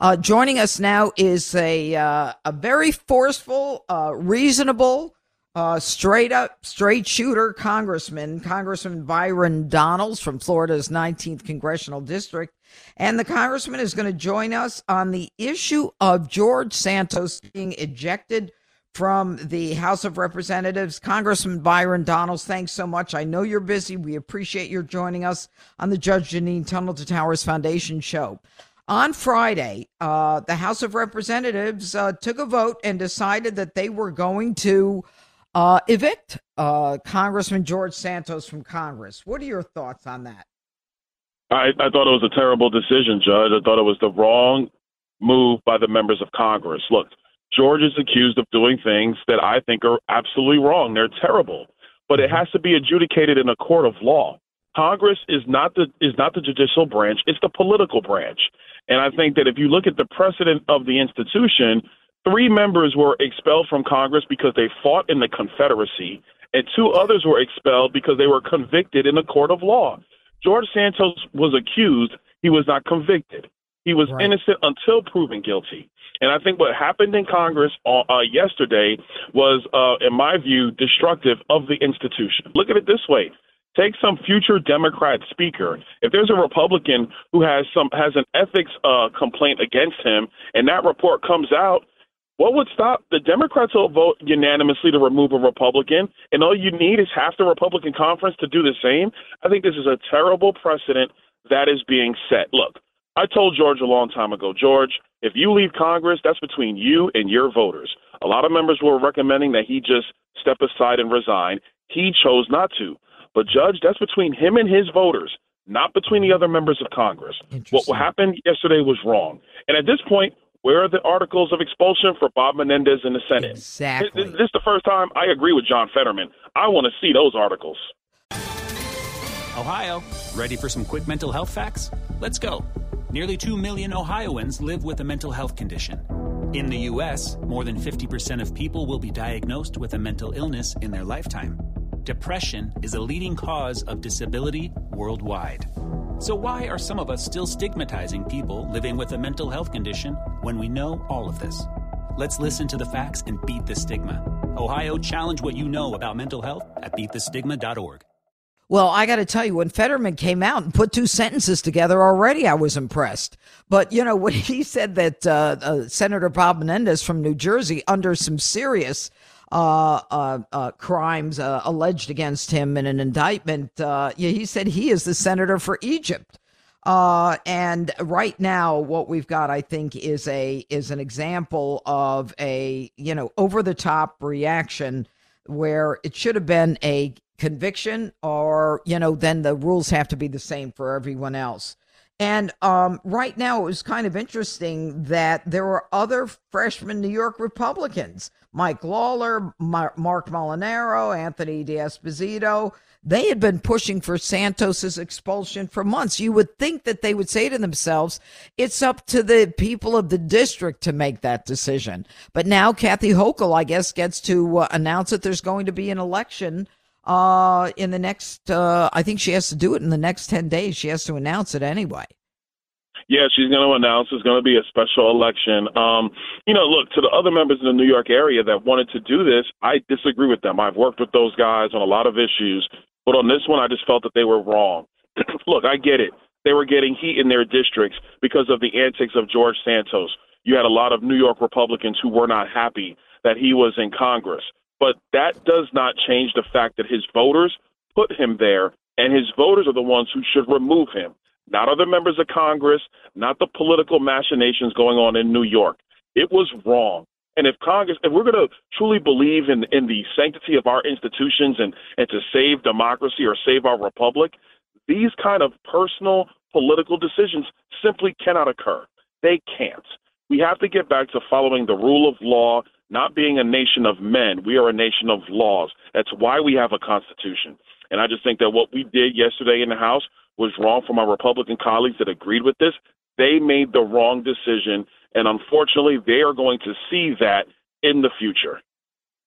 Uh, joining us now is a uh, a very forceful, uh, reasonable, uh, straight up, straight shooter congressman, Congressman Byron Donalds from Florida's 19th congressional district, and the congressman is going to join us on the issue of George Santos being ejected from the House of Representatives. Congressman Byron Donalds, thanks so much. I know you're busy. We appreciate your joining us on the Judge Jeanine Tunnel to Towers Foundation show. On Friday, uh, the House of Representatives uh, took a vote and decided that they were going to uh, evict uh, Congressman George Santos from Congress. What are your thoughts on that? I, I thought it was a terrible decision, Judge. I thought it was the wrong move by the members of Congress. Look, George is accused of doing things that I think are absolutely wrong. They're terrible, but it has to be adjudicated in a court of law. Congress is not the is not the judicial branch; it's the political branch. And I think that if you look at the precedent of the institution, three members were expelled from Congress because they fought in the Confederacy, and two others were expelled because they were convicted in a court of law. George Santos was accused; he was not convicted. He was right. innocent until proven guilty. And I think what happened in Congress uh, uh, yesterday was, uh, in my view, destructive of the institution. Look at it this way: Take some future Democrat speaker. If there's a Republican who has some has an ethics uh, complaint against him, and that report comes out, what would stop the Democrats will vote unanimously to remove a Republican, and all you need is half the Republican conference to do the same? I think this is a terrible precedent that is being set. Look, I told George a long time ago, George, if you leave Congress, that's between you and your voters. A lot of members were recommending that he just step aside and resign. He chose not to. But, Judge, that's between him and his voters, not between the other members of Congress. What happened yesterday was wrong. And at this point, where are the articles of expulsion for Bob Menendez in the Senate? Exactly. This, this is the first time I agree with John Fetterman. I want to see those articles. Ohio, ready for some quick mental health facts? Let's go. Nearly 2 million Ohioans live with a mental health condition. In the U.S., more than 50% of people will be diagnosed with a mental illness in their lifetime depression is a leading cause of disability worldwide. So, why are some of us still stigmatizing people living with a mental health condition when we know all of this? Let's listen to the facts and beat the stigma. Ohio, challenge what you know about mental health at beatthestigma.org. Well, I got to tell you, when Fetterman came out and put two sentences together already, I was impressed. But, you know, when he said that uh, uh, Senator Bob Menendez from New Jersey, under some serious crimes uh, alleged against him in an indictment. Yeah, he said he is the senator for Egypt. Uh, and right now, what we've got, I think, is a is an example of a you know over the top reaction where it should have been a conviction, or you know, then the rules have to be the same for everyone else. And um, right now, it was kind of interesting that there were other freshman New York Republicans, Mike Lawler, Marc Molinaro, Anthony D'Esposito. They had been pushing for Santos's expulsion for months. You would think that they would say to themselves, it's up to the people of the district to make that decision. But now Kathy Hochul, I guess, gets to uh, announce that there's going to be an election uh, in the next, uh, I think she has to do it in the next 10 days. She has to announce it anyway. Yeah, she's going to announce there's going to be a special election. Um, you know, look, to the other members in the New York area that wanted to do this, I disagree with them. I've worked with those guys on a lot of issues, but on this one, I just felt that they were wrong. look, I get it. They were getting heat in their districts because of the antics of George Santos. You had a lot of New York Republicans who were not happy that he was in Congress. But that does not change the fact that his voters put him there, and his voters are the ones who should remove him, not other members of Congress, not the political machinations going on in New York. It was wrong. And if Congress, if we're going to truly believe in in the sanctity of our institutions and and to save democracy or save our republic, these kind of personal political decisions simply cannot occur. They can't. We have to get back to following the rule of law, not being a nation of men. We are a nation of laws. That's why we have a constitution. And I just think that what we did yesterday in the House was wrong from our Republican colleagues that agreed with this. They made the wrong decision. And unfortunately, they are going to see that in the future.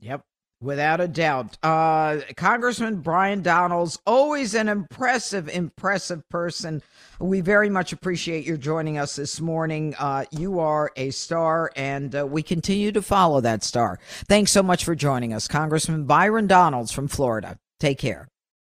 Yep. Without a doubt. Uh, Congressman Byron Donalds, always an impressive, impressive person. We very much appreciate your joining us this morning. Uh, you are a star, and uh, we continue to follow that star. Thanks so much for joining us, Congressman Byron Donalds from Florida. Take care.